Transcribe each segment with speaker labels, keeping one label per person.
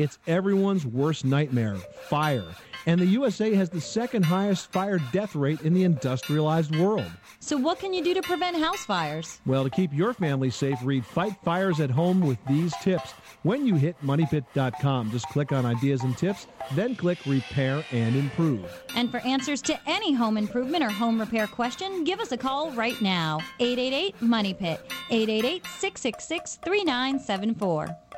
Speaker 1: It's everyone's worst nightmare fire. And the USA has the second highest fire death rate in the industrialized world.
Speaker 2: So, what can you do to prevent house fires?
Speaker 1: Well, to keep your family safe, read Fight Fires at Home with these tips. When you hit moneypit.com, just click on ideas and tips, then click repair and improve.
Speaker 2: And for answers to any home improvement or home repair question, give us a call right now. 888 Money Pit, 888 666 3974.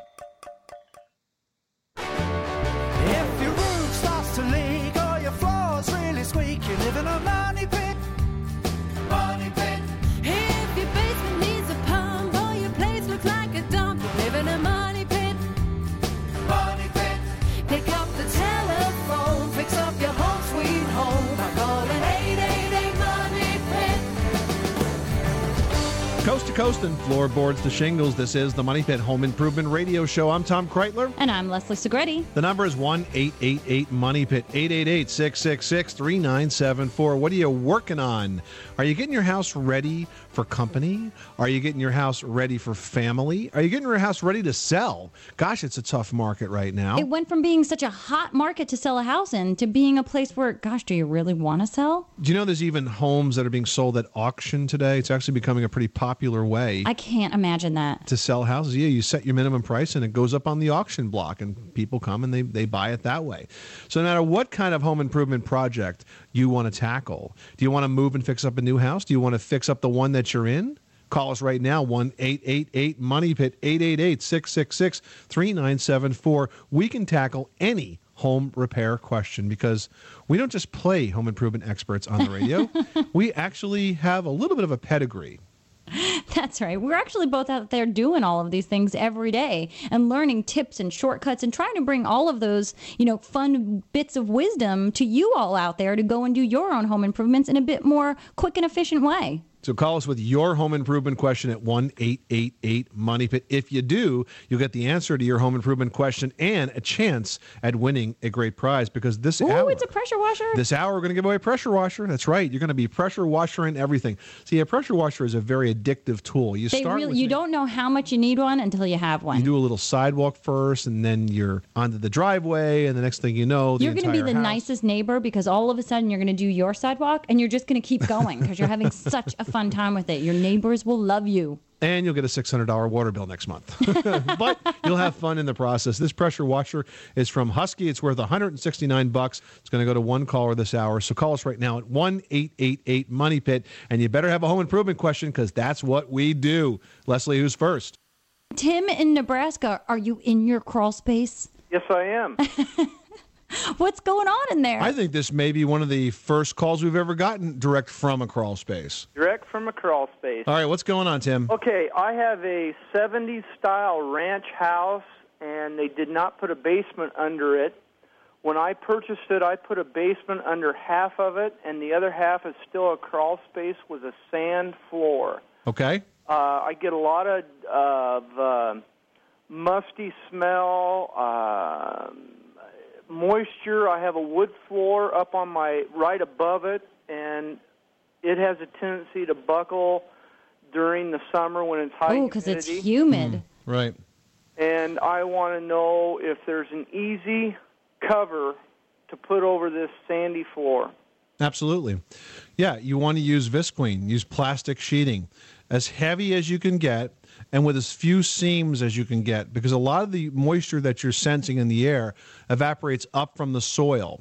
Speaker 3: To
Speaker 1: coast and floorboards to shingles, this is the Money Pit Home Improvement Radio Show. I'm Tom Kraeutler.
Speaker 2: And I'm Leslie Segrete.
Speaker 1: The number is 1 888 Money Pit, 888 666 3974. What are you working on? Are you getting your house ready for company? Are you getting your house ready for family? Are you getting your house ready to sell? Gosh, it's a tough market right now.
Speaker 2: It went from being such a hot market to sell a house in to being a place where, gosh, do you really want to sell?
Speaker 1: Do you know there's even homes that are being sold at auction today? It's actually becoming a pretty popular way
Speaker 2: I can't imagine that.
Speaker 1: to sell houses. Yeah, you set your minimum price and it goes up on the auction block, and people come and they, they buy it that way. So, no matter what kind of home improvement project you want to tackle, do you want to move and fix up a new house? Do you want to fix up the one that you're in? Call us right now, 1 888 Money Pit, 888 666 3974. We can tackle any home repair question because we don't just play home improvement experts on the radio, we actually have a little bit of a pedigree.
Speaker 2: That's right. We're actually both out there doing all of these things every day and learning tips and shortcuts and trying to bring all of those, you know, fun bits of wisdom to you all out there to go and do your own home improvements in a bit more quick and efficient way.
Speaker 1: So call us with your home improvement question at 1 888 Money Pit. If you do, you'll get the answer to your home improvement question and a chance at winning a great prize because this
Speaker 2: Ooh,
Speaker 1: hour.
Speaker 2: it's a pressure washer.
Speaker 1: This hour, we're going to give away a pressure washer. That's right. You're going to be pressure washer and everything. See, a pressure washer is a very addictive tool. You
Speaker 2: they
Speaker 1: start
Speaker 2: really,
Speaker 1: with
Speaker 2: you don't know how much you need one until you have one.
Speaker 1: you do a little sidewalk first, and then you're onto the driveway, and the next thing you know, the
Speaker 2: You're going to be the
Speaker 1: house-
Speaker 2: nicest neighbor because all of a sudden you're going to do your sidewalk and you're just going to keep going because you're having such a fun time with it. Your neighbors will love you.
Speaker 1: and you'll get a $600 water bill next month. but you'll have fun in the process. This pressure washer is from Husky. It's worth 169 bucks. It's going to go to one caller this hour. So call us right now at 1-888 Money Pit, and you better have a home improvement question because that's what we do. Leslie, who's first?
Speaker 2: Tim in Nebraska, are you in your crawl space?
Speaker 4: Yes, I am.
Speaker 2: What's going on in there?
Speaker 1: I think this may be one of the first calls we've ever gotten direct from a crawl space.
Speaker 4: Direct from a crawl space.
Speaker 1: All right, what's going on, Tim?
Speaker 4: Okay, I have a 70s style ranch house, and they did not put a basement under it. When I purchased it, I put a basement under half of it, and the other half is still a crawl space with a sand floor.
Speaker 1: Okay.
Speaker 4: Uh, I get a lot of, of uh, musty smell, uh, moisture. I have a wood floor up on my right above it, and it has a tendency to buckle during the summer when it's high
Speaker 2: Oh, because it's
Speaker 4: humidity.
Speaker 2: humid.
Speaker 1: Mm, right.
Speaker 4: and I want to know if there's an easy cover to put over this sandy floor.
Speaker 1: Absolutely. Yeah, you want to use visqueen, use plastic sheeting as heavy as you can get and with as few seams as you can get because a lot of the moisture that you're sensing in the air evaporates up from the soil.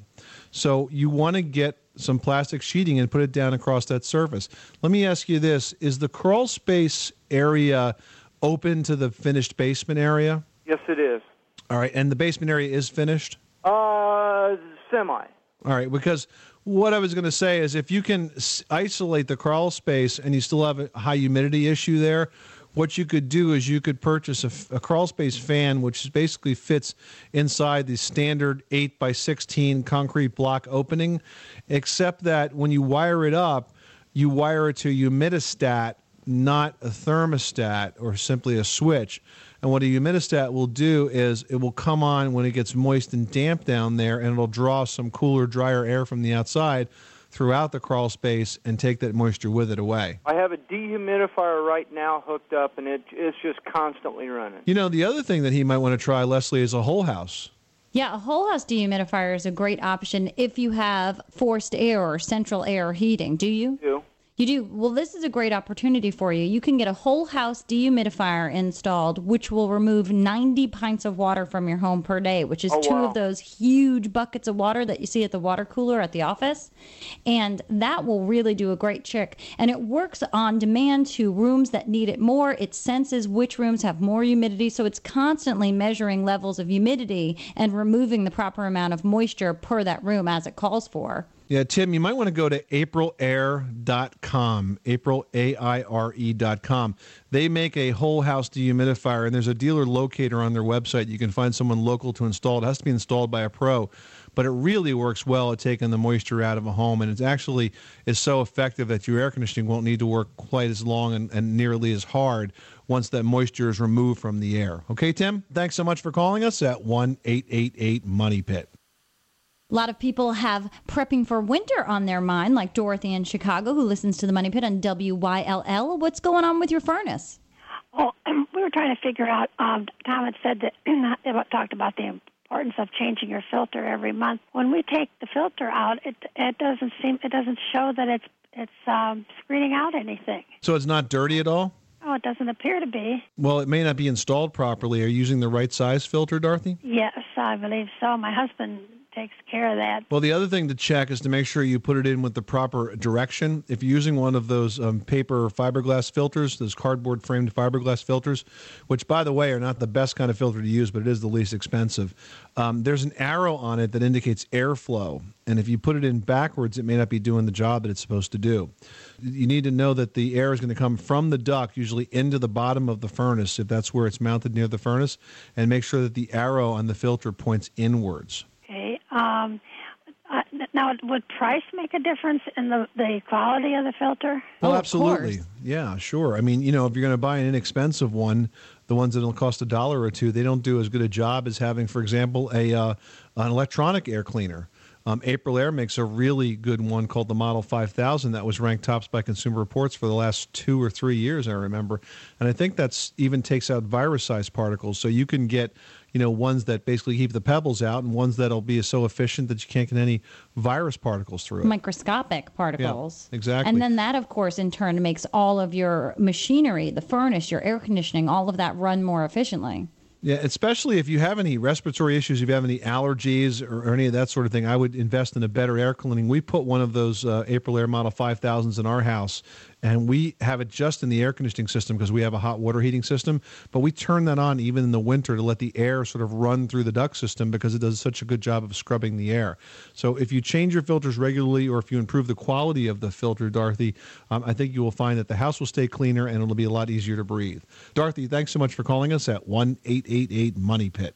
Speaker 1: So you want to get some plastic sheeting and put it down across that surface. Let me ask you this, is the crawl space area open to the finished basement area?
Speaker 4: Yes, it is.
Speaker 1: All right, and the basement area is finished?
Speaker 4: Uh, semi.
Speaker 1: All right, because what I was going to say is if you can isolate the crawl space and you still have a high humidity issue there, what you could do is you could purchase a crawl space fan, which basically fits inside the standard 8 by 16 concrete block opening, except that when you wire it up, you wire it to a humidistat, not a thermostat or simply a switch. And what a humidistat will do is it will come on when it gets moist and damp down there, and it'll draw some cooler, drier air from the outside. Throughout the crawl space and take that moisture with it away.
Speaker 4: I have a dehumidifier right now hooked up, and it, it's just constantly running.
Speaker 1: You know, the other thing that he might want to try, Leslie, is a whole house.
Speaker 2: Yeah, a whole house dehumidifier is a great option if you have forced air or central air heating. Do you?
Speaker 4: Too.
Speaker 2: You do. Well, this is a great opportunity for you. You can get a whole house dehumidifier installed, which will remove 90 pints of water from your home per day, which is
Speaker 4: Oh,
Speaker 2: two
Speaker 4: wow.
Speaker 2: of those huge buckets of water that you see at the water cooler at the office. And that will really do a great trick. And it works on demand to rooms that need it more. It senses which rooms have more humidity, so it's constantly measuring levels of humidity and removing the proper amount of moisture per that room as it calls for.
Speaker 1: Yeah, Tim, you might want to go to aprilaire.com, April. They make a whole house dehumidifier, and there's a dealer locator on their website. You can find someone local to install. It has to be installed by a pro, but it really works well at taking the moisture out of a home, and it actually is so effective that your air conditioning won't need to work quite as long and, and nearly as hard once that moisture is removed from the air. Okay, Tim? Thanks so much for calling us at 1-888-MONEY-PIT.
Speaker 2: A lot of people have prepping for winter on their mind, like Dorothy in Chicago, who listens to the Money Pit on WYLL. What's going on with your furnace?
Speaker 5: Well, we were trying to figure out. Um, Tom had said that about, talked about the importance of changing your filter every month. When we take the filter out, it it doesn't seem it doesn't show that it's it's um, screening out anything.
Speaker 1: So it's not dirty at all?
Speaker 5: Oh, it doesn't appear to be.
Speaker 1: Well, it may not be installed properly. Are you using the right size filter, Dorothy?
Speaker 5: Yes, I believe so. My husband takes care of that.
Speaker 1: Well, the other thing to check is to make sure you put it in with the proper direction. If you're using one of those um, paper fiberglass filters, those cardboard framed fiberglass filters, which, by the way, are not the best kind of filter to use, but it is the least expensive, um, there's an arrow on it that indicates airflow. And if you put it in backwards, it may not be doing the job that it's supposed to do. You need to know that the air is going to come from the duct, usually into the bottom of the furnace, if that's where it's mounted near the furnace, and make sure that the arrow on the filter points inwards.
Speaker 5: Okay. Um, uh, now, would price make a difference in the the quality of the filter?
Speaker 1: Well,
Speaker 2: Oh,
Speaker 1: absolutely.
Speaker 2: course.
Speaker 1: Yeah, sure. I mean, you know, if you're going to buy an inexpensive one, the ones that'll cost a dollar or two, they don't do as good a job as having, for example, a uh, an electronic air cleaner. Um, Aprilaire makes a really good one called the Model 5000 that was ranked tops by Consumer Reports for the last two or three years, I remember. And I think that's even takes out virus-sized particles, so you can get, you know, ones that basically keep the pebbles out, and ones that'll be so efficient that you can't get any virus particles through it.
Speaker 2: Microscopic particles.
Speaker 1: exactly.
Speaker 2: And then that, of course, in turn makes all of your machinery, the furnace, your air conditioning, all of that run more efficiently.
Speaker 1: Yeah, especially if you have any respiratory issues, if you have any allergies or, or any of that sort of thing, I would invest in a better air cleaning. We put one of those uh, Aprilaire Model 5000s in our house, and we have it just in the air conditioning system because we have a hot water heating system. But we turn that on even in the winter to let the air sort of run through the duct system because it does such a good job of scrubbing the air. So if you change your filters regularly or if you improve the quality of the filter, Dorothy, um, I think you will find that the house will stay cleaner and it'll be a lot easier to breathe. Dorothy, thanks so much for calling us at 1 888 Money Pit.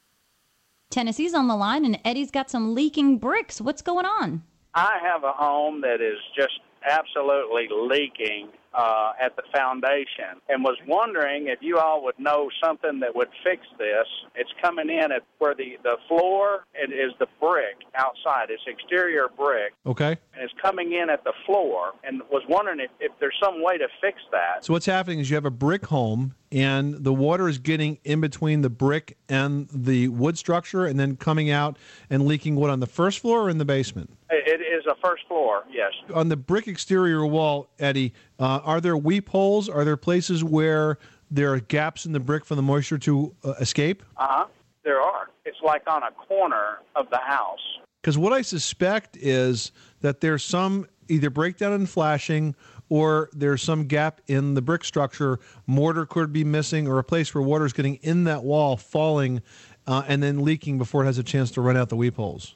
Speaker 2: Tennessee's on the line, and Eddie's got some leaking bricks. What's going on?
Speaker 6: I have a home that is just absolutely leaking uh, at the foundation and was wondering if you all would know something that would fix this. It's coming in at where the, the floor it is the brick outside. It's exterior brick
Speaker 1: Okay.
Speaker 6: and it's coming in at the floor and was wondering if, if there's some way to fix that.
Speaker 1: So what's happening is you have a brick home and the water is getting in between the brick and the wood structure and then coming out and leaking wood on the first floor or in the basement?
Speaker 6: It it is a first floor, yes.
Speaker 1: On the brick exterior wall, Eddie, uh, are there weep holes? Are there places where there are gaps in the brick for the moisture to uh, escape?
Speaker 6: Uh huh. There are. It's like on a corner of the house.
Speaker 1: Because what I suspect is that there's some either breakdown in flashing or there's some gap in the brick structure. Mortar could be missing, or a place where water is getting in that wall, falling, uh, and then leaking before it has a chance to run out the weep holes.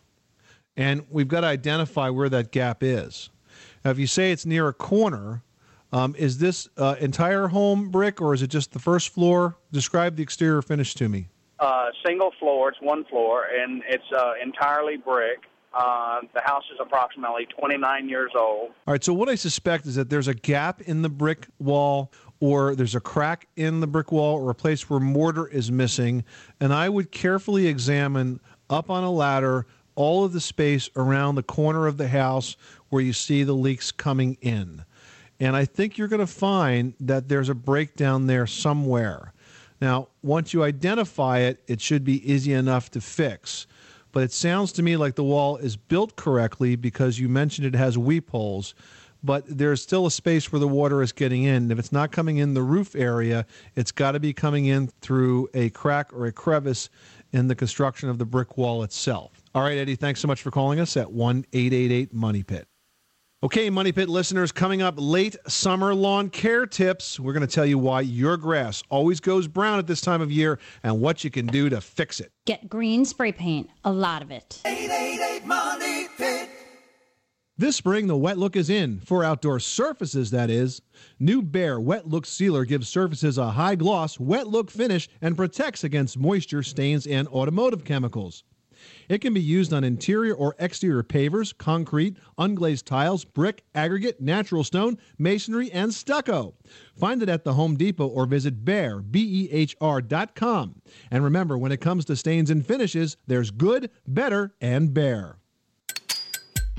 Speaker 1: And we've got to identify where that gap is. Now, if you say it's near a corner, um, is this uh, entire home brick or is it just the first floor? Describe the exterior finish to me.
Speaker 6: uh, single floor. It's one floor, and it's uh, entirely brick. Uh, the house is approximately 29 years old.
Speaker 1: All right, so what I suspect is that there's a gap in the brick wall, or there's a crack in the brick wall, or a place where mortar is missing. And I would carefully examine up on a ladder all of the space around the corner of the house where you see the leaks coming in. And I think you're going to find that there's a breakdown there somewhere. Now, once you identify it, it should be easy enough to fix. But it sounds to me like the wall is built correctly because you mentioned it has weep holes, but there's still a space where the water is getting in. If it's not coming in the roof area, it's got to be coming in through a crack or a crevice in the construction of the brick wall itself. All right, Eddie, thanks so much for calling us at 1 888 Money Pit. Okay, Money Pit listeners, coming up late summer lawn care tips. We're going to tell you why your grass always goes brown at this time of year and what you can do to fix it.
Speaker 2: Get green spray paint, a lot of it.
Speaker 3: 888 Money Pit.
Speaker 1: This spring, the wet look is in for outdoor surfaces, that is. New Behr Wet Look Sealer gives surfaces a high gloss, wet look finish and protects against moisture, stains, and automotive chemicals. It can be used on interior or exterior pavers, concrete, unglazed tiles, brick, aggregate, natural stone, masonry, and stucco. Find it at the Home Depot or visit Behr, B-E-H-R dot com. And remember, when it comes to stains and finishes, there's good, better, and Behr.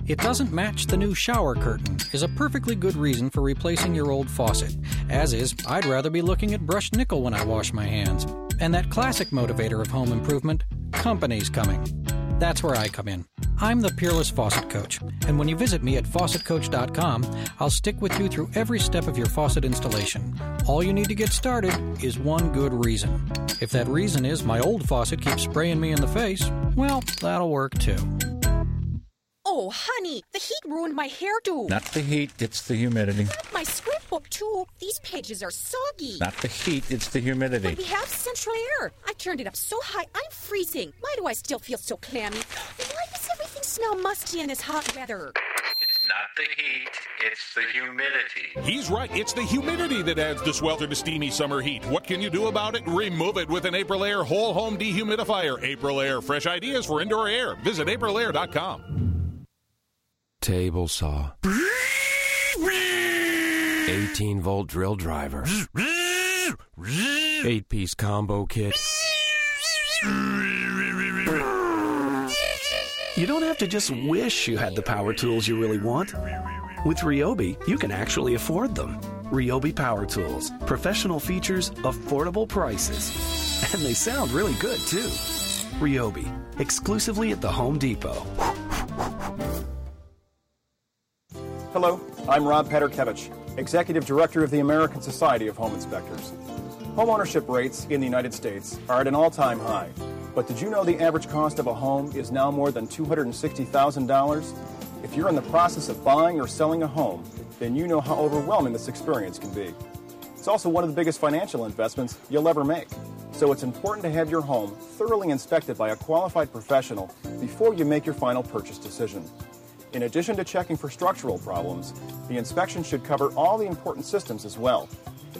Speaker 7: It doesn't match the new shower curtain is a perfectly good reason for replacing your old faucet. As is, I'd rather be looking at brushed nickel when I wash my hands. And that classic motivator of home improvement, company's coming. That's where I come in. I'm the Peerless Faucet Coach, and when you visit me at faucetcoach.com, I'll stick with you through every step of your faucet installation. All you need to get started is one good reason. If that reason is my old faucet keeps spraying me in the face, well, that'll work too.
Speaker 8: Oh, honey, the heat ruined my hairdo.
Speaker 9: Not the heat, it's the humidity.
Speaker 8: Not My scrapbook, too. These pages are soggy.
Speaker 9: Not the heat, it's the humidity.
Speaker 8: But we have central air. I turned it up so high, I'm freezing. Why do I still feel so clammy? And why does everything smell musty in this hot weather?
Speaker 9: It's not the heat, it's the humidity.
Speaker 10: He's right. It's the humidity that adds the swelter to steamy summer heat. What can you do about it? Remove it with an Aprilaire whole home dehumidifier. Aprilaire, fresh ideas for indoor air. Visit aprilaire.com.
Speaker 11: Table saw. 18 volt drill driver. 8 piece combo kit.
Speaker 12: You don't have to just wish you had the power tools you really want. With Ryobi, you can actually afford them. Ryobi Power Tools. Professional features, affordable prices. And they sound really good, too. Ryobi. Exclusively at the Home Depot.
Speaker 13: Hello, I'm Rob Paterkiewicz, Executive Director of the American Society of Home Inspectors. Homeownership rates in the United States are at an all time high. But did you know the average cost of a home is now more than $260,000? If you're in the process of buying or selling a home, then you know how overwhelming this experience can be. It's also one of the biggest financial investments you'll ever make. So it's important to have your home thoroughly inspected by a qualified professional before you make your final purchase decision. In addition to checking for structural problems, the inspection should cover all the important systems as well.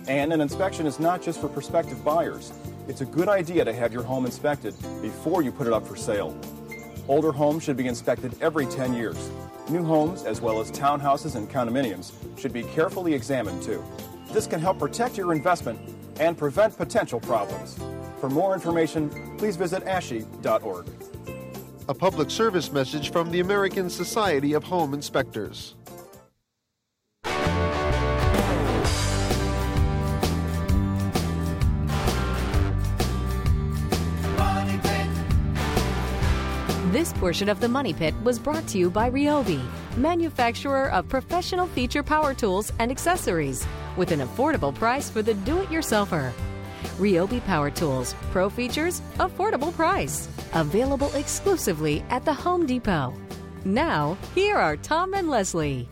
Speaker 13: And an inspection is not just for prospective buyers. It's a good idea to have your home inspected before you put it up for sale. Older homes should be inspected every 10 years. New homes, as well as townhouses and condominiums, should be carefully examined too. This can help protect your investment and prevent potential problems. For more information, please visit ASHI.org.
Speaker 14: A public service message from the American Society of Home Inspectors.
Speaker 15: This portion of the Money Pit was brought to you by Ryobi, manufacturer of professional feature power tools and accessories, with an affordable price for the do it yourselfer. Ryobi Power Tools, pro features, affordable price. Available exclusively at the Home Depot. Now, here are Tom and Leslie.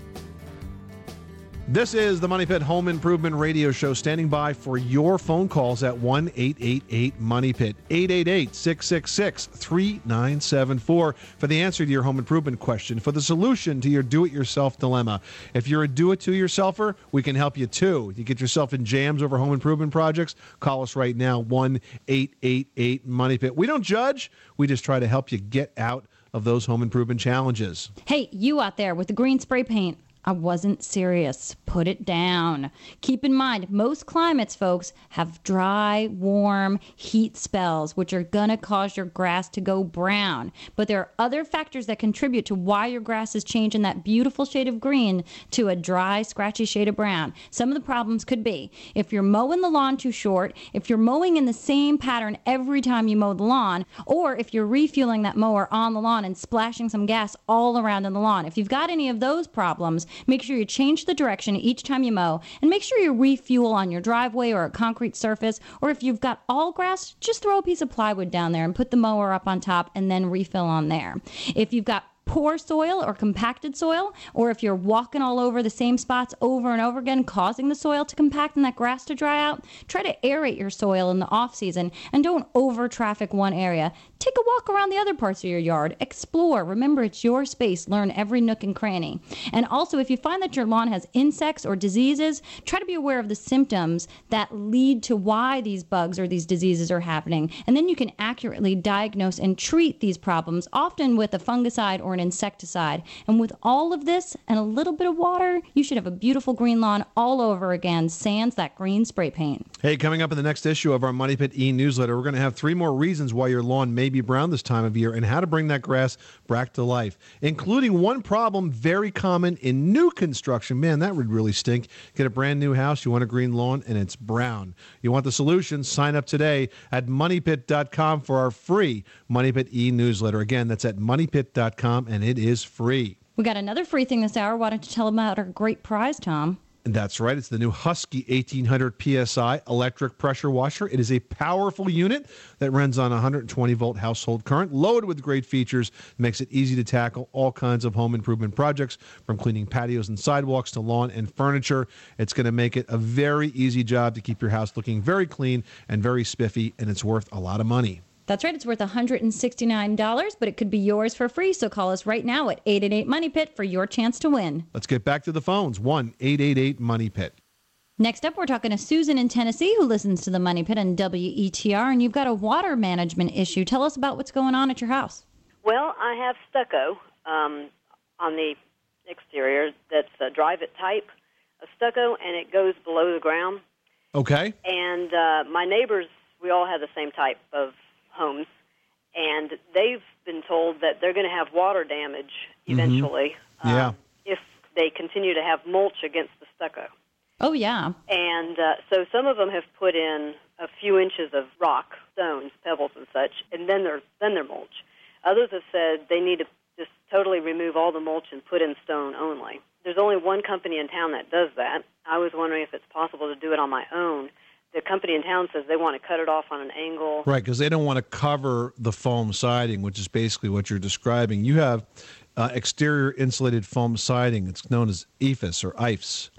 Speaker 1: This is the Money Pit Home Improvement Radio Show, standing by for your phone calls at 1 888 Money Pit, 888 666 3974 for the answer to your home improvement question, for the solution to your do it yourself dilemma. If you're a do it to yourselfer, we can help you too. If you get yourself in jams over home improvement projects, call us right now, 1 888 Money Pit. We don't judge, we just try to help you get out of those home improvement challenges.
Speaker 2: Hey, you out there with the green spray paint, I wasn't serious. Put it down. Keep in mind, most climates, folks, have dry, warm, heat spells, which are going to cause your grass to go brown. But there are other factors that contribute to why your grass is changing that beautiful shade of green to a dry, scratchy shade of brown. Some of the problems could be if you're mowing the lawn too short, if you're mowing in the same pattern every time you mow the lawn, or if you're refueling that mower on the lawn and splashing some gas all around in the lawn. If you've got any of those problems, make sure you change the direction each time you mow and make sure you refuel on your driveway or a concrete surface. Or if you've got all grass, just throw a piece of plywood down there and put the mower up on top and then refill on there. If you've got poor soil or compacted soil, or if you're walking all over the same spots over and over again, causing the soil to compact and that grass to dry out, try to aerate your soil in the off season and don't over traffic one area. Take a walk around the other parts of your yard. Explore. Remember, it's your space. Learn every nook and cranny. And also, if you find that your lawn has insects or diseases, try to be aware of the symptoms that lead to why these bugs or these diseases are happening. And then you can accurately diagnose and treat these problems, often with a fungicide or an insecticide. And with all of this and a little bit of water, you should have a beautiful green lawn all over again, sans that green spray paint.
Speaker 1: Hey, coming up in the next issue of our Money Pit e newsletter, we're going to have three more reasons why your lawn may be brown this time of year and how to bring that grass back to life, including one problem very common in new construction. Man, that would really stink. Get a brand new house, you want a green lawn, and it's brown. You want the solution? Sign up today at moneypit.com for our free Money Pit e newsletter. Again, that's at moneypit.com and it is free.
Speaker 2: We got another free thing this hour. Why don't you tell them about our great prize, Tom?
Speaker 1: That's right. It's the new Husky 1800 PSI electric pressure washer. It is a powerful unit that runs on 120 volt household current, loaded with great features, makes it easy to tackle all kinds of home improvement projects, from cleaning patios and sidewalks to lawn and furniture. It's going to make it a very easy job to keep your house looking very clean and very spiffy, and it's worth a lot of money.
Speaker 2: That's right. It's worth $169, but it could be yours for free. So call us right now at 888 Money Pit for your chance to win.
Speaker 1: Let's get back to the phones. 1 888 Money Pit.
Speaker 2: Next up, we're talking to Susan in Tennessee who listens to the Money Pit on WETR, and you've got a water management issue. Tell us about what's going on at your house.
Speaker 16: Well, I have stucco um, on the exterior that's a Dryvit type of stucco, and it goes below the ground.
Speaker 1: Okay.
Speaker 16: And uh, my neighbors, we all have the same type of homes, and they've been told that they're going to have water damage eventually
Speaker 1: Yeah.
Speaker 16: if they continue to have mulch against the stucco.
Speaker 2: Oh, yeah.
Speaker 16: And uh, so some of them have put in a few inches of rock, stones, pebbles, and such, and then they're then they're mulch. Others have said they need to just totally remove all the mulch and put in stone only. There's only one company in town that does that. I was wondering if it's possible to do it on my own. The company in town says they want to cut it off on an angle.
Speaker 1: Right, because they don't want to cover the foam siding, which is basically what you're describing. You have uh, exterior insulated foam siding. It's known as EIFS or IFS.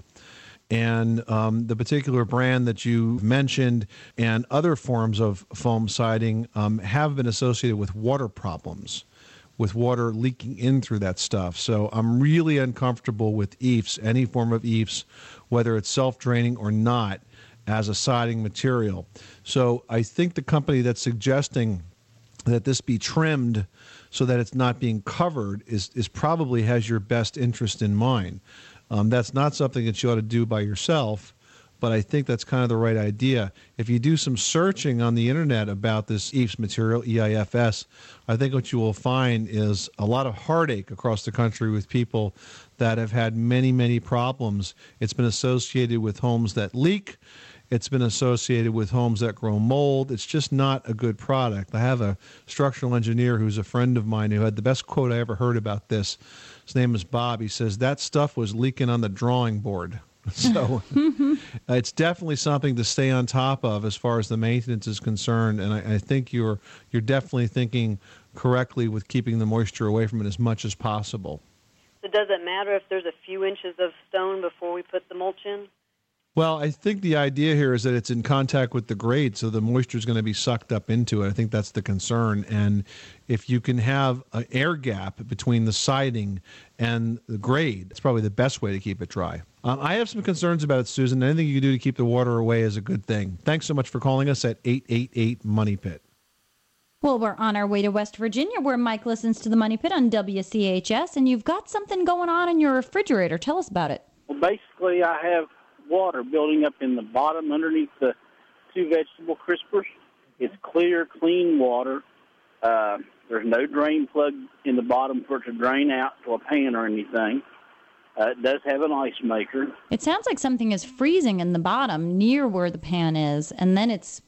Speaker 1: And um, the particular brand that you mentioned and other forms of foam siding um, have been associated with water problems, with water leaking in through that stuff. So I'm really uncomfortable with EIFS, any form of EIFS, whether it's self draining or not, as a siding material. So I think the company that's suggesting that this be trimmed so that it's not being covered is, is probably has your best interest in mind. Um, that's not something that you ought to do by yourself, but I think that's kind of the right idea. If you do some searching on the internet about this EIFS material, EIFS, I think what you will find is a lot of heartache across the country with people that have had many, many problems. It's been associated with homes that leak. It's been associated with homes that grow mold. It's just not a good product. I have a structural engineer who's a friend of mine who had the best quote I ever heard about this. His name is Bob. He says, That stuff was leaking on the drawing board. So uh, it's definitely something to stay on top of as far as the maintenance is concerned. And I, I think you're, you're definitely thinking correctly with keeping the moisture away from it as much as possible.
Speaker 16: So does it matter if there's a few inches of stone before we put the mulch in?
Speaker 1: Well, I think the idea here is that it's in contact with the grade, so the moisture is going to be sucked up into it. I think that's the concern. And if you can have an air gap between the siding and the grade, it's probably the best way to keep it dry. Um, I have some concerns about it, Susan. Anything you can do to keep the water away is a good thing. Thanks so much for calling us at 888 Money Pit.
Speaker 2: Well, we're on our way to West Virginia where Mike listens to the Money Pit on WCHS, and you've got something going on in your refrigerator. Tell us about it.
Speaker 17: Well, basically, I have water building up in the bottom underneath the two vegetable crispers. It's clear, clean water. Uh, there's no drain plug in the bottom for it to drain out to a pan or anything. Uh, it does have an ice maker.
Speaker 2: It sounds like something is freezing in the bottom near where the pan is, and then it's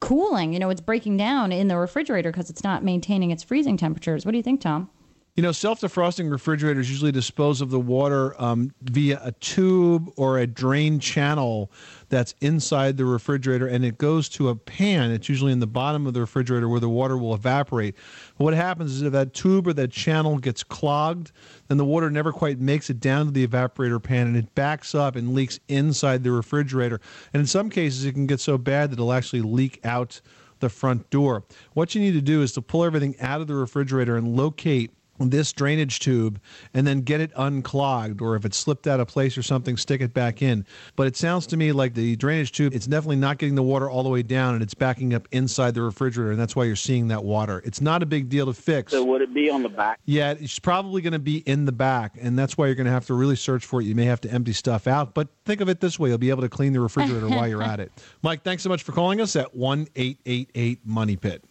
Speaker 2: cooling. You know, it's breaking down in the refrigerator because it's not maintaining its freezing temperatures. What do you think, Tom?
Speaker 1: You know, self defrosting refrigerators usually dispose of the water um, via a tube or a drain channel that's inside the refrigerator and it goes to a pan. It's usually in the bottom of the refrigerator where the water will evaporate. But what happens is if that tube or that channel gets clogged, then the water never quite makes it down to the evaporator pan and it backs up and leaks inside the refrigerator. And in some cases, it can get so bad that it'll actually leak out the front door. What you need to do is to pull everything out of the refrigerator and locate this drainage tube and then get it unclogged or if it slipped out of place or something stick it back in but it sounds to me like the drainage tube it's definitely not getting the water all the way down and it's backing up inside the refrigerator and that's why you're seeing that water it's not a big deal to fix
Speaker 17: So would it be on the back?
Speaker 1: yeah, it's probably going to be in the back, and that's why you're going to have to really search for it. You may have to empty stuff out, but think of it this way: you'll be able to clean the refrigerator while you're at it. Mike, thanks so much for calling us at one eight eight eight Money Pit.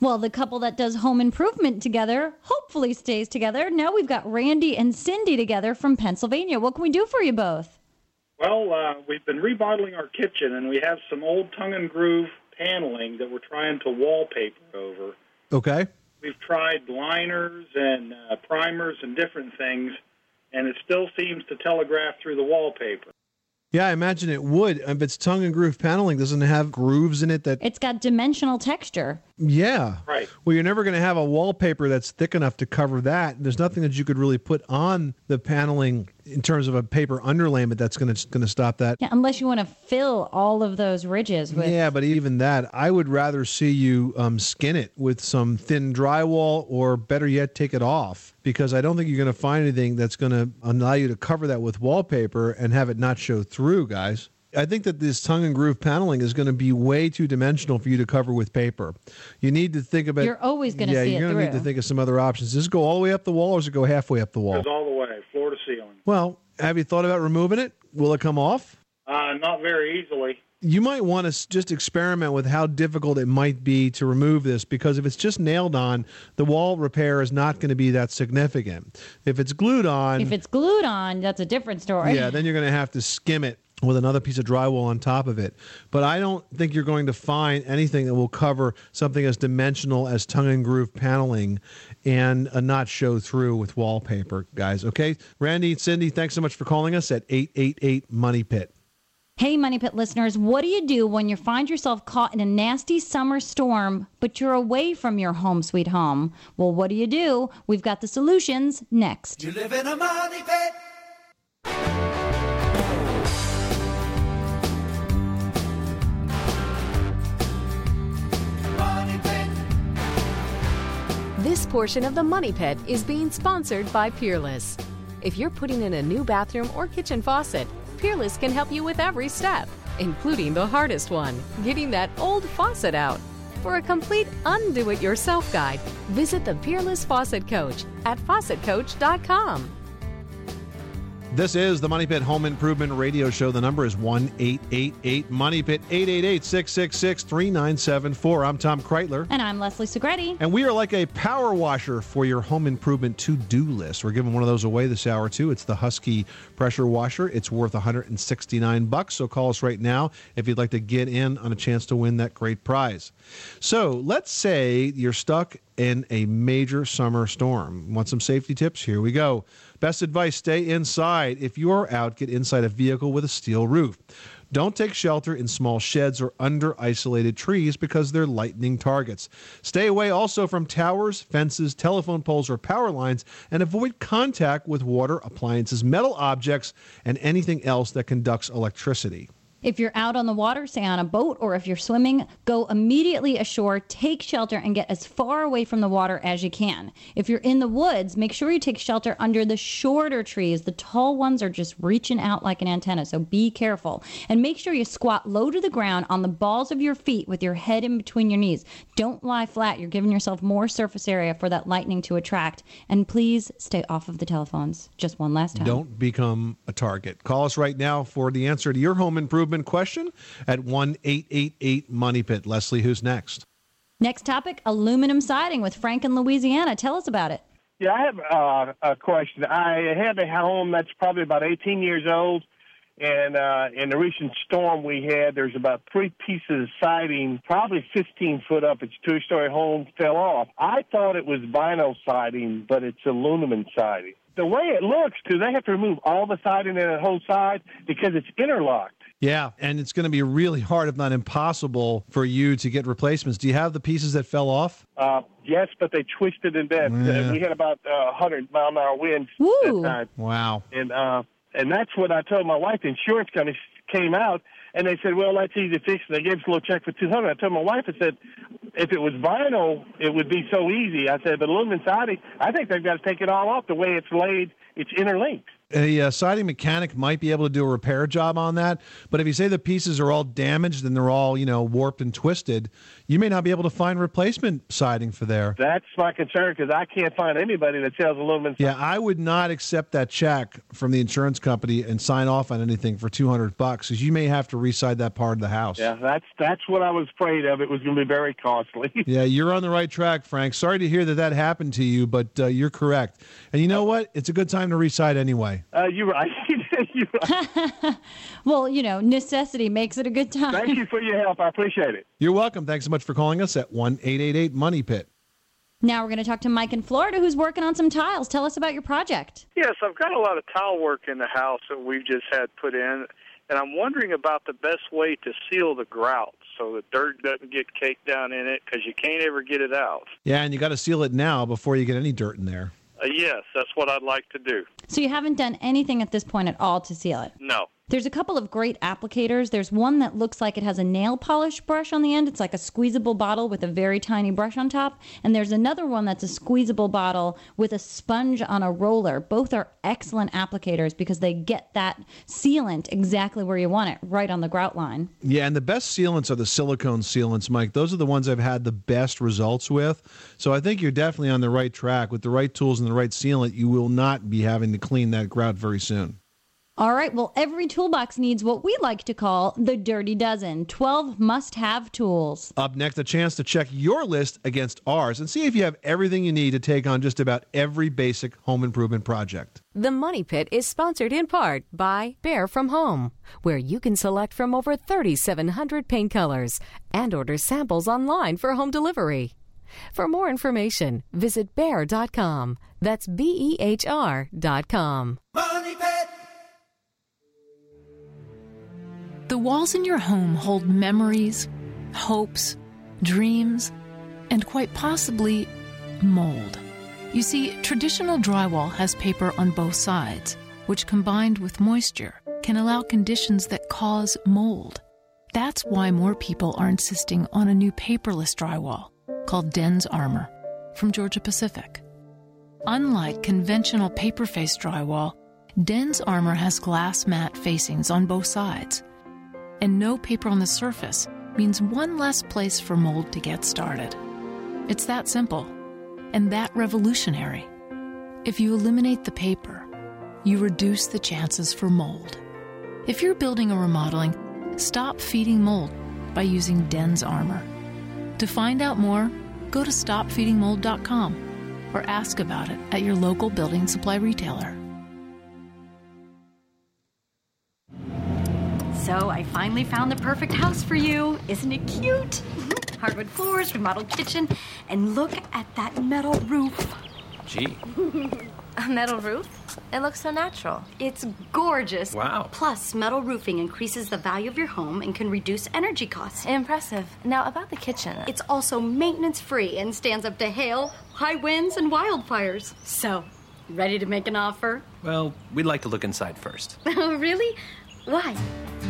Speaker 2: Well, the couple that does home improvement together hopefully stays together. Now we've got Randy and Cindy together from Pennsylvania. What can we do for you both?
Speaker 18: Well, uh, we've been remodeling our kitchen, and we have some old tongue and groove paneling that we're trying to wallpaper over.
Speaker 1: Okay.
Speaker 18: We've tried liners and uh, primers and different things, and it still seems to telegraph through the wallpaper.
Speaker 1: Yeah, I imagine it would. If it's tongue and groove paneling, doesn't it have grooves in it that?
Speaker 2: It's got dimensional texture.
Speaker 1: Yeah.
Speaker 18: Right.
Speaker 1: Well, you're never going to have a wallpaper that's thick enough to cover that. There's nothing that you could really put on the paneling in terms of a paper underlayment that's going to going to stop that.
Speaker 2: Yeah, unless you want to fill all of those ridges with.
Speaker 1: Yeah, but even that, I would rather see you um, skin it with some thin drywall, or better yet, take it off because I don't think you're going to find anything that's going to allow you to cover that with wallpaper and have it not show through, guys. I think that this tongue and groove paneling is going to be way too dimensional for you to cover with paper. You need to think about.
Speaker 2: You're always gonna
Speaker 1: yeah,
Speaker 2: see it
Speaker 1: you're gonna need to think of some other options. Does it go all the way up the wall, or does it go halfway up the wall?
Speaker 18: Goes all the way, floor to ceiling.
Speaker 1: Well, have you thought about removing it? Will it come off?
Speaker 18: Uh, not very easily.
Speaker 1: You might want to just experiment with how difficult it might be to remove this because if it's just nailed on, the wall repair is not going to be that significant. If it's glued on,
Speaker 2: If it's glued on, that's a different story.
Speaker 1: yeah, then you're going to have to skim it with another piece of drywall on top of it. But I don't think you're going to find anything that will cover something as dimensional as tongue and groove paneling and uh, not show through with wallpaper, guys. Okay, Randy, Cindy, thanks so much for calling us at eight eight eight Money Pit.
Speaker 2: Hey, Money Pit listeners, what do you do when you find yourself caught in a nasty summer storm, but you're away from your home sweet home? Well, what do you do? We've got the solutions next.
Speaker 3: You live in a money pit. Money pit.
Speaker 15: This portion of the Money Pit is being sponsored by Peerless. If you're putting in a new bathroom or kitchen faucet, Peerless can help you with every step, including the hardest one getting that old faucet out. For a complete undo it yourself guide, visit the Peerless Faucet Coach at faucetcoach.com.
Speaker 1: This is the Money Pit Home Improvement Radio Show. The number is 1 888 Money Pit 888 666 3974. I'm Tom Kraeutler.
Speaker 2: And I'm Leslie Segrete.
Speaker 1: And we are like a power washer for your home improvement to do list. We're giving one of those away this hour, too. It's the Husky pressure washer. It's worth 169 bucks. So call us right now if you'd like to get in on a chance to win that great prize. So let's say you're stuck in a major summer storm. Want some safety tips? Here we go. Best advice stay inside. If you are out, get inside a vehicle with a steel roof. Don't take shelter in small sheds or under isolated trees because they're lightning targets. Stay away also from towers, fences, telephone poles, or power lines, and avoid contact with water, appliances, metal objects, and anything else that conducts electricity.
Speaker 2: If you're out on the water, say on a boat, or if you're swimming, go immediately ashore, take shelter, and get as far away from the water as you can. If you're in the woods, make sure you take shelter under the shorter trees. The tall ones are just reaching out like an antenna, so be careful. And make sure you squat low to the ground on the balls of your feet with your head in between your knees. Don't lie flat. You're giving yourself more surface area for that lightning to attract. And please stay off of the telephones. Just one last time.
Speaker 1: Don't become a target. Call us right now for the answer to your home improvement question at 1 888 Money Pit. Leslie, who's next?
Speaker 2: Next topic aluminum siding with Frank in Louisiana. Tell us about it.
Speaker 19: Yeah, I have uh, a question. I have a home that's probably about 18 years old, and uh, in the recent storm we had, there's about three pieces of siding, probably 15 foot up. It's a two-story home, fell off. I thought it was vinyl siding, but it's aluminum siding. The way it looks, do they have to remove all the siding in the whole side because it's interlocked?
Speaker 1: Yeah, and it's going to be really hard, if not impossible, for you to get replacements. Do you have the pieces that fell off?
Speaker 19: Uh, yes, but they twisted and bent.
Speaker 1: Yeah.
Speaker 19: Uh, we had about uh, 100 mile an hour winds
Speaker 2: Woo.
Speaker 19: that time.
Speaker 1: Wow.
Speaker 19: and uh and that's what I told my wife. The insurance company came out and they said, "Well, that's easy to fix." And they gave us a little check for two hundred. I told my wife, I said, "If it was vinyl, it would be so easy." I said, "But aluminum siding, I think they've got to take it all off. The way it's laid, it's interlinked."
Speaker 1: A uh, siding mechanic might be able to do a repair job on that, but if you say the pieces are all damaged and they're all, you know, warped and twisted, you may not be able to find replacement siding for there.
Speaker 19: That's my concern because I can't find anybody that sells aluminum.
Speaker 1: Yeah, I would not accept that check from the insurance company and sign off on anything for 200 bucks cuz you may have to reside that part of the house.
Speaker 19: Yeah, that's that's what I was afraid of. It was going to be very costly.
Speaker 1: Yeah, you're on the right track, Frank. Sorry to hear that that happened to you, but uh, you're correct. And you know what? It's a good time to reside anyway.
Speaker 19: Uh, you're right. you're right.
Speaker 2: Well, you know, necessity makes it a good time.
Speaker 19: Thank you for your help. I appreciate it.
Speaker 1: You're welcome. Thanks so much for calling us at 1-888 Money Pit.
Speaker 2: Now we're going to talk to Mike in Florida who's working on some tiles. Tell us about your project.
Speaker 20: Yes, I've got a lot of tile work in the house that we've just had put in, and I'm wondering about the best way to seal the grout so the dirt doesn't get caked down in it because you can't ever get it out.
Speaker 1: Yeah, and you got to seal it now before you get any dirt in there.
Speaker 20: Uh, yes, that's what I'd like to do.
Speaker 2: So you haven't done anything at this point at all to seal it.
Speaker 20: No.
Speaker 2: There's a couple of great applicators. There's one that looks like it has a nail polish brush on the end. It's like a squeezable bottle with a very tiny brush on top. And there's another one that's a squeezable bottle with a sponge on a roller. Both are excellent applicators because they get that sealant exactly where you want it, right on the grout line.
Speaker 1: Yeah, and the best sealants are the silicone sealants, Mike. Those are the ones I've had the best results with. So I think you're definitely on the right track. With the right tools and the right sealant, you will not be having to clean that grout very soon.
Speaker 2: All right, well, every toolbox needs what we like to call the dirty dozen 12 must have tools.
Speaker 1: Up next, a chance to check your list against ours and see if you have everything you need to take on just about every basic home improvement project.
Speaker 15: The Money Pit is sponsored in part by Behr from Home, where you can select from over 3,700 paint colors and order samples online for home delivery. For more information, visit behr.com. That's B E H R.com.
Speaker 3: Money
Speaker 21: The walls in your home hold memories, hopes, dreams, and quite possibly mold. You see, traditional drywall has paper on both sides, which combined with moisture can allow conditions that cause mold. That's why more people are insisting on a new paperless drywall called DensArmor from Georgia Pacific. Unlike conventional paper face drywall, DensArmor has glass mat facings on both sides and no paper on the surface means one less place for mold to get started. It's that simple and that revolutionary. If you eliminate the paper, you reduce the chances for mold. If you're building or remodeling, stop feeding mold by using DensArmor. To find out more, go to stopfeedingmold.com or ask about it at your local building supply retailer.
Speaker 22: So I finally found the perfect house for you. Isn't it cute? Mm-hmm. Hardwood floors, remodeled kitchen, and look at that metal roof.
Speaker 23: Gee.
Speaker 24: A metal roof? It looks so natural.
Speaker 22: It's gorgeous.
Speaker 23: Wow.
Speaker 22: Plus, metal roofing increases the value of your home and can reduce energy costs.
Speaker 24: Impressive. Now, about the kitchen.
Speaker 22: It's also maintenance free and stands up to hail, high winds, and wildfires. So, ready to make an offer?
Speaker 23: Well, we'd like to look inside first.
Speaker 22: Oh, really?
Speaker 24: Why?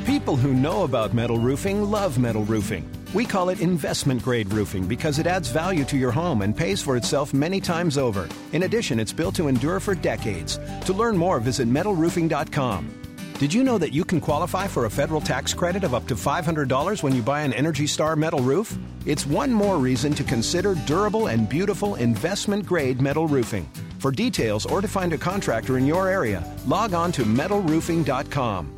Speaker 25: People who know about metal roofing love metal roofing. We call it investment grade roofing because it adds value to your home and pays for itself many times over. In addition, it's built to endure for decades. To learn more, visit metalroofing.com. Did you know that you can qualify for a federal tax credit of up to $500 when you buy an Energy Star metal roof? It's one more reason to consider durable and beautiful investment grade metal roofing. For details or to find a contractor in your area, log on to metalroofing.com.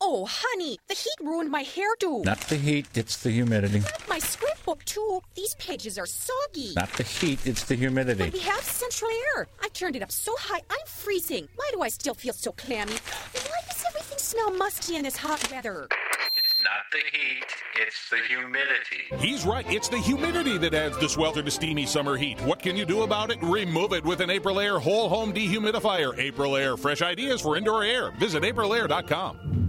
Speaker 8: Oh, honey, the heat ruined my hairdo.
Speaker 26: Not the heat, it's the humidity.
Speaker 8: My scrapbook, too. These pages are soggy.
Speaker 26: Not the heat, it's the humidity.
Speaker 8: But we have central air. I've turned it up so high, I'm freezing. Why do I still feel so clammy? Why does everything smell musty in this hot weather?
Speaker 9: It's not the heat, it's the humidity.
Speaker 10: He's right. It's the humidity that adds the swelter to steamy summer heat. What can you do about it? Remove it with an Aprilaire whole home dehumidifier. Aprilaire, fresh ideas for indoor air. Visit aprilaire.com.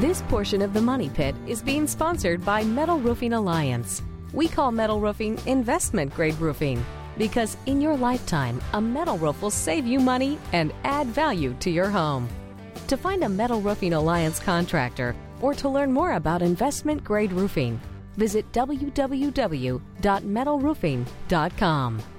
Speaker 15: This portion of the Money Pit is being sponsored by Metal Roofing Alliance. We call metal roofing investment grade roofing because in your lifetime, a metal roof will save you money and add value to your home. To find a Metal Roofing Alliance contractor or to learn more about investment grade roofing, visit www.metalroofing.com.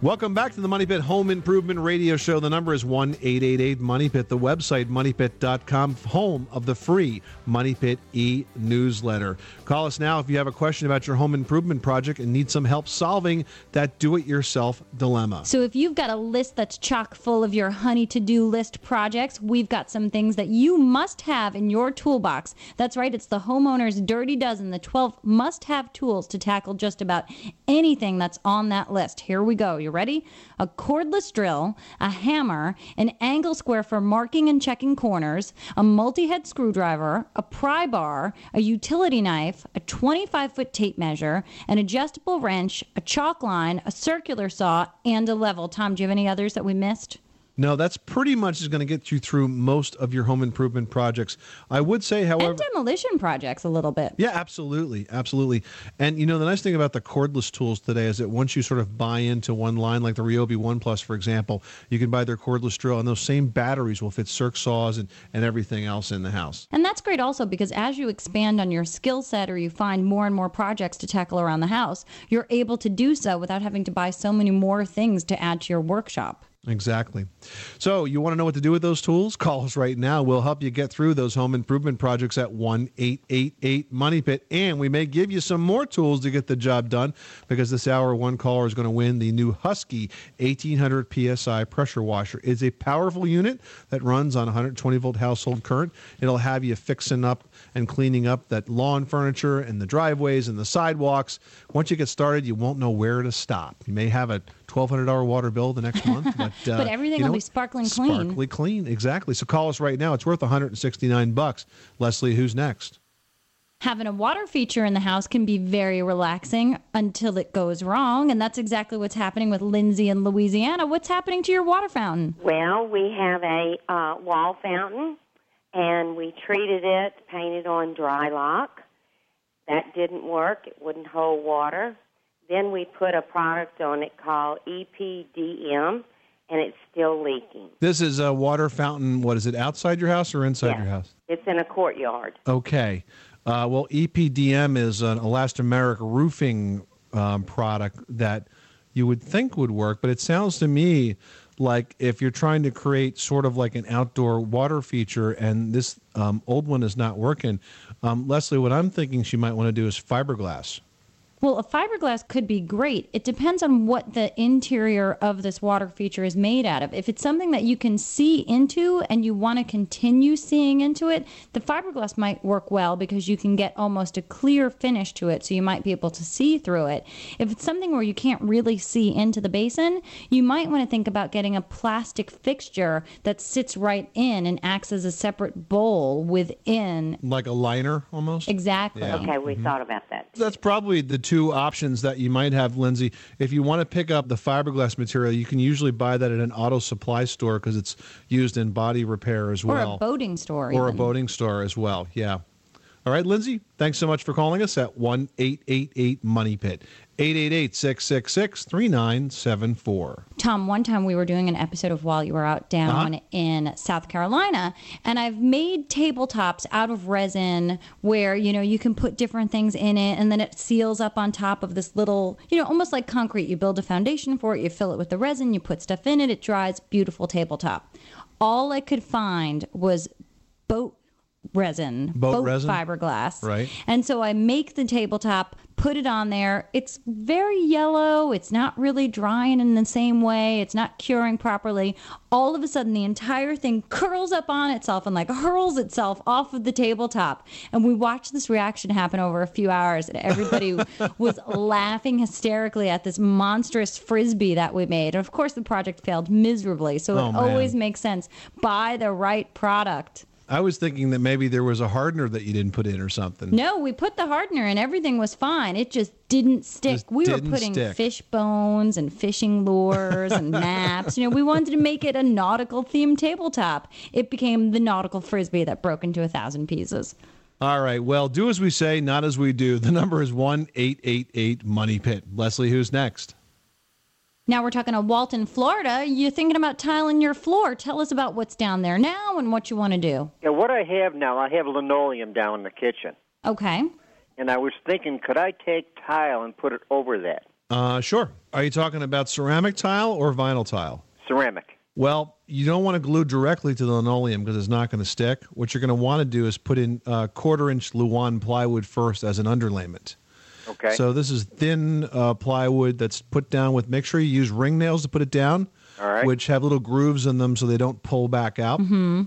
Speaker 1: Welcome back to the Money Pit Home Improvement Radio Show. The number is 1 888 Money Pit. The website, moneypit.com, home of the free Money Pit e newsletter. Call us now if you have a question about your home improvement project and need some help solving that do it yourself dilemma.
Speaker 2: So if you've got a list that's chock full of your honey to do list projects, we've got some things that you must have in your toolbox. That's right, it's the homeowner's dirty dozen, the 12 must have tools to tackle just about anything that's on that list. Here we go. You ready? A cordless drill, a hammer, an angle square for marking and checking corners, a multi head screwdriver, a pry bar, a utility knife, a 25 foot tape measure, an adjustable wrench, a chalk line, a circular saw, and a level. Tom, do you have any others that we missed?
Speaker 1: No, that's pretty much is going to get you through most of your home improvement projects. I would say, however,
Speaker 2: and demolition projects a little bit.
Speaker 1: Yeah, absolutely, absolutely. And you know, the nice thing about the cordless tools today is that once you sort of buy into one line, like the Ryobi One Plus, for example, you can buy their cordless drill, and those same batteries will fit circ saws and, and everything else in the house.
Speaker 2: And that's great also because as you expand on your skill set or you find more and more projects to tackle around the house, you're able to do so without having to buy so many more things to add to your workshop.
Speaker 1: Exactly. So, you want to know what to do with those tools? Call us right now. We'll help you get through those home improvement projects at 1 888 Money Pit. And we may give you some more tools to get the job done because this hour, one caller is going to win the new Husky 1800 PSI pressure washer. It's a powerful unit that runs on 120 volt household current. It'll have you fixing up and cleaning up that lawn furniture and the driveways and the sidewalks. Once you get started, you won't know where to stop. You may have a $1,200 water bill the next month, but, uh,
Speaker 2: but everything
Speaker 1: you know
Speaker 2: will be sparkling clean.
Speaker 1: Sparkly clean, exactly. So call us right now. It's worth 169 bucks. Leslie, who's next?
Speaker 2: Having a water feature in the house can be very relaxing until it goes wrong, and that's exactly what's happening with Lindsay in Louisiana. What's happening to your water fountain?
Speaker 27: Well, we have a uh, wall fountain, and we treated it, painted on DRYLOK. That didn't work; it wouldn't hold water. Then we put a product on it called EPDM, and it's still leaking.
Speaker 1: This is a water fountain. What is it, outside your house or inside your house?
Speaker 27: It's in a courtyard.
Speaker 1: Okay. Uh, well, EPDM is an elastomeric roofing um, product that you would think would work, but it sounds to me like if you're trying to create sort of like an outdoor water feature and this um, old one is not working, um, Leslie, what I'm thinking she might want to do is fiberglass.
Speaker 2: Well, a fiberglass could be great. It depends on what the interior of this water feature is made out of. If it's something that you can see into and you want to continue seeing into it, the fiberglass might work well because you can get almost a clear finish to it, so you might be able to see through it. If it's something where you can't really see into the basin, you might want to think about getting a plastic fixture that sits right in and acts as a separate bowl within.
Speaker 1: Like a liner almost?
Speaker 2: Exactly.
Speaker 1: Yeah.
Speaker 27: Okay, we
Speaker 1: Mhm.
Speaker 27: thought about that.
Speaker 1: That's probably the two options that you might have, Lindsay. If you want to pick up the fiberglass material, you can usually buy that at an auto supply store because it's used in body repair as well.
Speaker 2: Or a boating store.
Speaker 1: Or a boating store as well. Yeah. All right, Lindsay, thanks so much for calling us at 1 888 Money Pit. 888 666 3974.
Speaker 2: Tom, one time we were doing an episode of While You Were Out Down
Speaker 1: Uh-huh.
Speaker 2: in South Carolina, and I've made tabletops out of resin where, you know, you can put different things in it and then it seals up on top of this little, you know, almost like concrete. You build a foundation for it, you fill it with the resin, you put stuff in it, it dries, beautiful tabletop. All I could find was boat resin,
Speaker 1: Boat resin?
Speaker 2: fiberglass.
Speaker 1: Right.
Speaker 2: And so I make the tabletop, put it on there. It's very yellow. It's not really drying in the same way. It's not curing properly. All of a sudden, the entire thing curls up on itself and like hurls itself off of the tabletop. And we watched this reaction happen over a few hours, and everybody was laughing hysterically at this monstrous frisbee that we made. And of course, the project failed miserably. So
Speaker 1: Oh,
Speaker 2: it
Speaker 1: man.
Speaker 2: always makes sense. Buy the right product.
Speaker 1: I was thinking that maybe there was a hardener that you didn't put in or something.
Speaker 2: No, we put the hardener and everything was fine. It just didn't stick.
Speaker 1: Just
Speaker 2: we were
Speaker 1: didn't
Speaker 2: putting
Speaker 1: stick.
Speaker 2: fish bones and fishing lures and maps. You know, we wanted to make it a nautical themed tabletop. It became the nautical frisbee that broke into a thousand pieces.
Speaker 1: All right. Well, do as we say, not as we do. The number is 1 888 Money Pit. Leslie, who's next?
Speaker 2: Now we're talking to Walton, Florida. You're thinking about tiling your floor. Tell us about what's down there now and what you want to do.
Speaker 28: Yeah, what I have now, I have linoleum down in the kitchen,
Speaker 2: Okay.
Speaker 28: and I was thinking, could I take tile and put it over that
Speaker 1: Uh, sure. Are you talking about ceramic tile or vinyl tile?
Speaker 28: ceramic?
Speaker 1: Well, you don't want to glue directly to the linoleum because it's not going to stick. What you're going to want to do is put in uh, quarter inch Luan plywood first as an underlayment.
Speaker 28: Okay.
Speaker 1: So this is thin uh, plywood that's put down with. Make sure you use ring nails to put it down,
Speaker 28: All right.
Speaker 1: which have little grooves in them so they don't pull back out.
Speaker 2: Mm-hmm.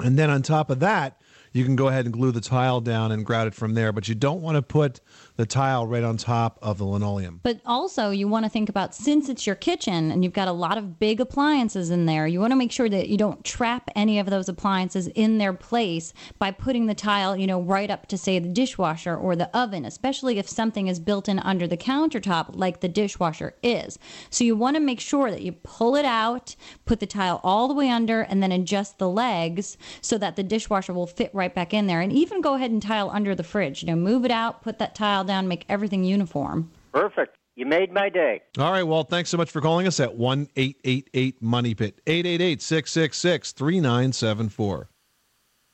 Speaker 1: And then on top of that, you can go ahead and glue the tile down and grout it from there. But you don't want to put the tile right on top of the linoleum.
Speaker 2: But also, you want to think about since it's your kitchen and you've got a lot of big appliances in there, you want to make sure that you don't trap any of those appliances in their place by putting the tile, you know, right up to, say, the dishwasher or the oven, especially if something is built in under the countertop like the dishwasher is. So you want to make sure that you pull it out, put the tile all the way under, and then adjust the legs so that the dishwasher will fit right back in there. And even go ahead and tile under the fridge. You know, move it out, put that tile down, make everything uniform.
Speaker 28: Perfect. You made my day.
Speaker 1: All right. Well, thanks so much for calling us at 1 888 Money Pit, 888 666 3974.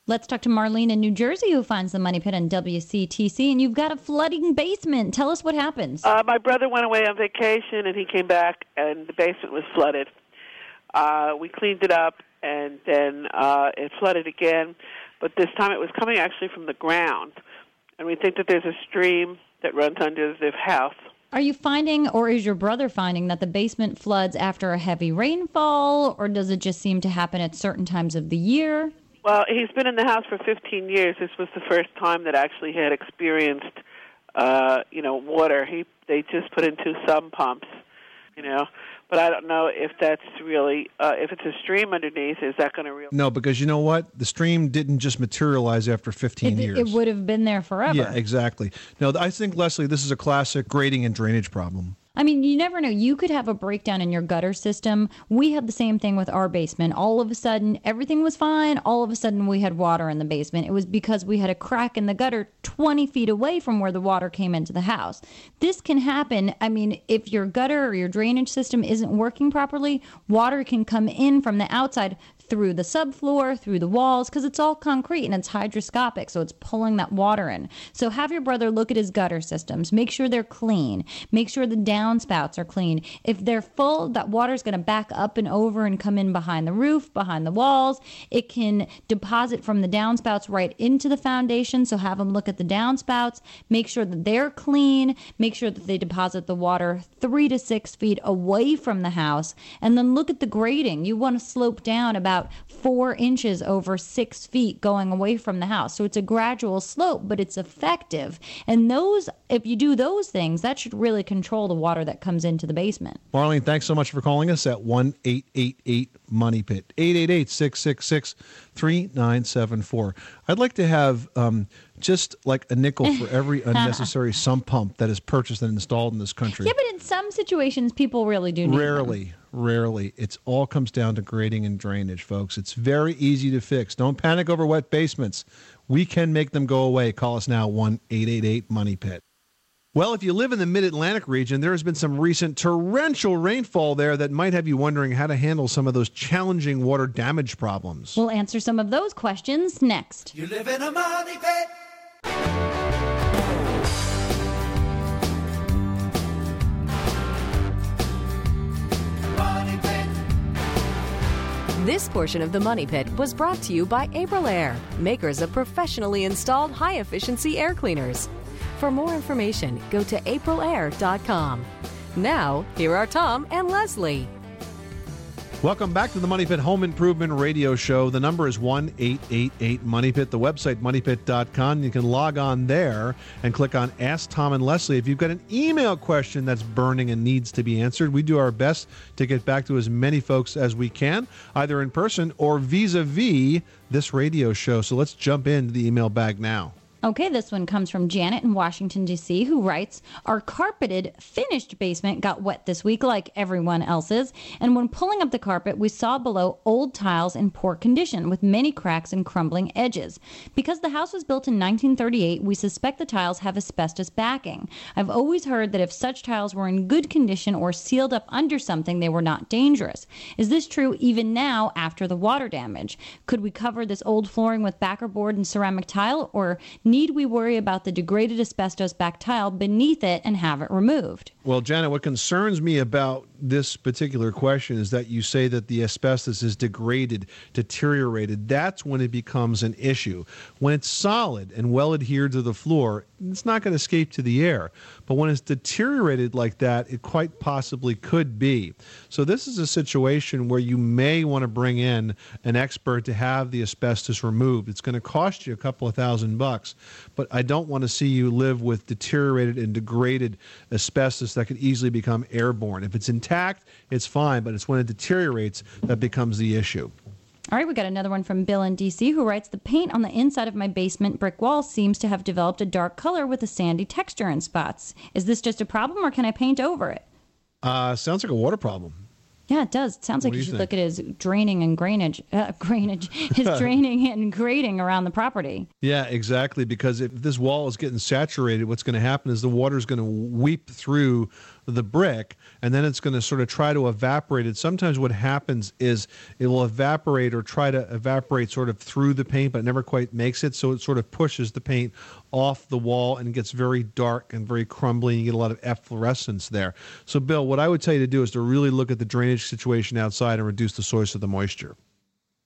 Speaker 2: Let's talk to Marlene in New Jersey who finds the money pit on WCTC. And you've got a flooding basement. Tell us what happens.
Speaker 29: Uh, my brother went away on vacation and he came back and the basement was flooded. Uh, we cleaned it up and then uh, it flooded again, but this time it was coming actually from the ground. And we think that there's a stream that runs under the house.
Speaker 2: Are you finding, or is your brother finding, that the basement floods after a heavy rainfall, or does it just seem to happen at certain times of the year?
Speaker 29: Well, he's been in the house for 15 years. This was the first time that actually he had experienced, uh, you know, water. He they just put in two sump pumps, you know, but I don't know if that's really uh, if it's a stream underneath. Is that going to really?
Speaker 1: No, because you know what? The stream didn't just materialize after 15
Speaker 2: It,
Speaker 1: years.
Speaker 2: it would have been there forever.
Speaker 1: Yeah, exactly. No, I think, Leslie, this is a classic grading and drainage problem.
Speaker 2: I mean, you never know. You could have a breakdown in your gutter system. We had the same thing with our basement. All of a sudden, everything was fine. All of a sudden, we had water in the basement. It was because we had a crack in the gutter 20 feet away from where the water came into the house. This can happen. I mean, if your gutter or your drainage system isn't working properly, water can come in from the outside through the subfloor, through the walls, because it's all concrete and it's hydroscopic, so it's pulling that water in. So have your brother look at his gutter systems. Make sure they're clean. Make sure the downspouts are clean. If they're full, that water's going to back up and over and come in behind the roof, behind the walls. It can deposit from the downspouts right into the foundation. So have them look at the downspouts, make sure that they're clean, make sure that they deposit the water three to six feet away from the house, and then look at the grading. You want to slope down about four inches over six feet going away from the house. So it's a gradual slope, but it's effective. And those, if you do those things, that should really control the water that comes into the basement.
Speaker 1: Marlene, thanks so much for calling us at 1 888 Money Pit, 888 666 3974. I'd like to have um, just like a nickel for every unnecessary sump pump that is purchased and installed in this country.
Speaker 2: Yeah, but in some situations, people really do need them.
Speaker 1: Rarely, rarely. It's all comes down to grading and drainage, folks. It's very easy to fix. Don't panic over wet basements. We can make them go away. Call us now 1 888 Money Pit. Well, if you live in the mid Atlantic region, there has been some recent torrential rainfall there that might have you wondering how to handle some of those challenging water damage problems.
Speaker 2: We'll answer some of those questions next.
Speaker 3: You live in a money pit.
Speaker 15: This portion of the Money Pit was brought to you by Aprilaire, makers of professionally installed high efficiency air cleaners. For more information, go to aprilaire.com. Now, here are Tom and Leslie.
Speaker 1: Welcome back to the Money Pit Home Improvement Radio Show. The number is 1 888 Money Pit. The website, moneypit.com. You can log on there and click on Ask Tom and Leslie. If you've got an email question that's burning and needs to be answered, we do our best to get back to as many folks as we can, either in person or vis a vis this radio show. So let's jump into the email bag now.
Speaker 2: Okay, this one comes from Janet in Washington, D.C., who writes Our carpeted, finished basement got wet this week, like everyone else's. And when pulling up the carpet, we saw below old tiles in poor condition with many cracks and crumbling edges. Because the house was built in 1938, we suspect the tiles have asbestos backing. I've always heard that if such tiles were in good condition or sealed up under something, they were not dangerous. Is this true even now after the water damage? Could we cover this old flooring with backer board and ceramic tile, or need we worry about the degraded asbestos back tile beneath it and have it removed?
Speaker 1: Well, Janet, what concerns me about this particular question is that you say that the asbestos is degraded, deteriorated. That's when it becomes an issue. When it's solid and well adhered to the floor, it's not going to escape to the air. But when it's deteriorated like that, it quite possibly could be. So, this is a situation where you may want to bring in an expert to have the asbestos removed. It's going to cost you a couple of thousand bucks, but I don't want to see you live with deteriorated and degraded asbestos that could easily become airborne. If it's intact, it's fine, but it's when it deteriorates that becomes the issue.
Speaker 2: All right, we got another one from Bill in DC who writes The paint on the inside of my basement brick wall seems to have developed a dark color with a sandy texture in spots. Is this just a problem or can I paint over it?
Speaker 1: Uh, sounds like a water problem.
Speaker 2: Yeah, it does. It sounds
Speaker 1: What
Speaker 2: like you should
Speaker 1: think?
Speaker 2: look at his draining and drainage, uh, drainage, his draining and grading around the property.
Speaker 1: Yeah, exactly. Because if this wall is getting saturated, what's going to happen is the water is going to weep through the brick and then it's going to sort of try to evaporate it. Sometimes what happens is it will evaporate or try to evaporate sort of through the paint, but never quite makes it. So it sort of pushes the paint off the wall and gets very dark and very crumbly. And you get a lot of efflorescence there. So, Bill, what I would tell you to do is to really look at the drainage situation outside and reduce the source of the moisture.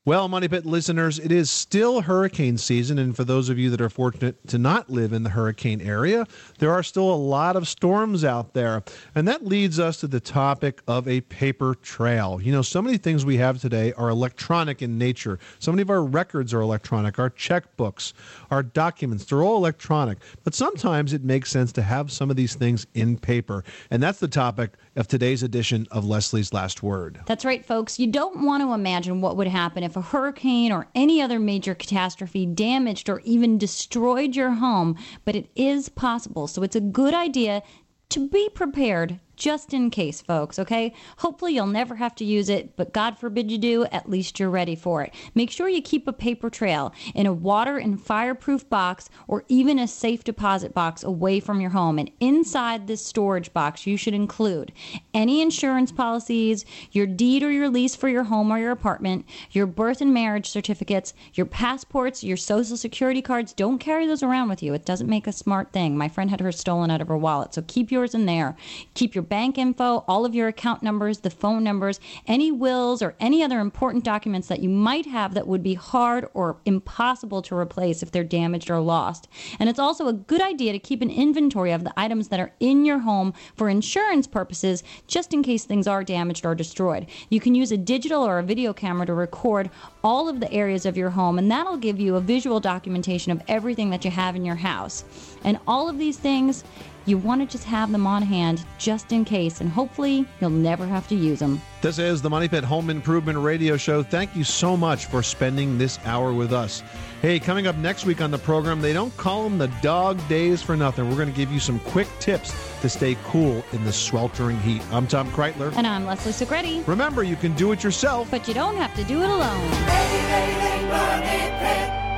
Speaker 1: Well, Money Pit listeners, it is still hurricane season, and for those of you that are fortunate to not live in the hurricane area, there are still a lot of storms out there. And that leads us to the topic of a paper trail. You know, so many things we have today are electronic in nature. So many of our records are electronic, our checkbooks, our documents, they're all electronic. But sometimes it makes sense to have some of these things in paper. And that's the topic of today's edition of Leslie's Last Word.
Speaker 2: That's right, folks. You don't want to imagine what would happen if a hurricane or any other major catastrophe damaged or even destroyed your home, but it is possible. So it's a good idea to be prepared just in case, folks, okay? Hopefully you'll never have to use it, but God forbid you do, at least you're ready for it. Make sure you keep a paper trail in a water and fireproof box or even a safe deposit box away from your home. And inside this storage box, you should include any insurance policies, your deed or your lease for your home or your apartment, your birth and marriage certificates, your passports, your social security cards. Don't carry those around with you. It doesn't make a smart thing. My friend had hers stolen out of her wallet, so keep yours in there. Keep your your bank info, all of your account numbers, the phone numbers, any wills, or any other important documents that you might have that would be hard or impossible to replace if they're damaged or lost. And it's also a good idea to keep an inventory of the items that are in your home for insurance purposes, just in case things are damaged or destroyed. You can use a digital or a video camera to record all of the areas of your home, and that'll give you a visual documentation of everything that you have in your house. And all of these things, you want to just have them on hand just in case, and hopefully you'll never have to use them.
Speaker 1: This is the Money Pit Home Improvement Radio Show. Thank you so much for spending this hour with us. Hey, coming up next week on the program, they don't call them the dog days for nothing. We're going to give you some quick tips to stay cool in the sweltering heat. I'm Tom Kraeutler.
Speaker 2: And I'm Leslie Segrete.
Speaker 1: Remember, you can do it yourself,
Speaker 2: but you don't have to do it alone.
Speaker 3: Money Pit.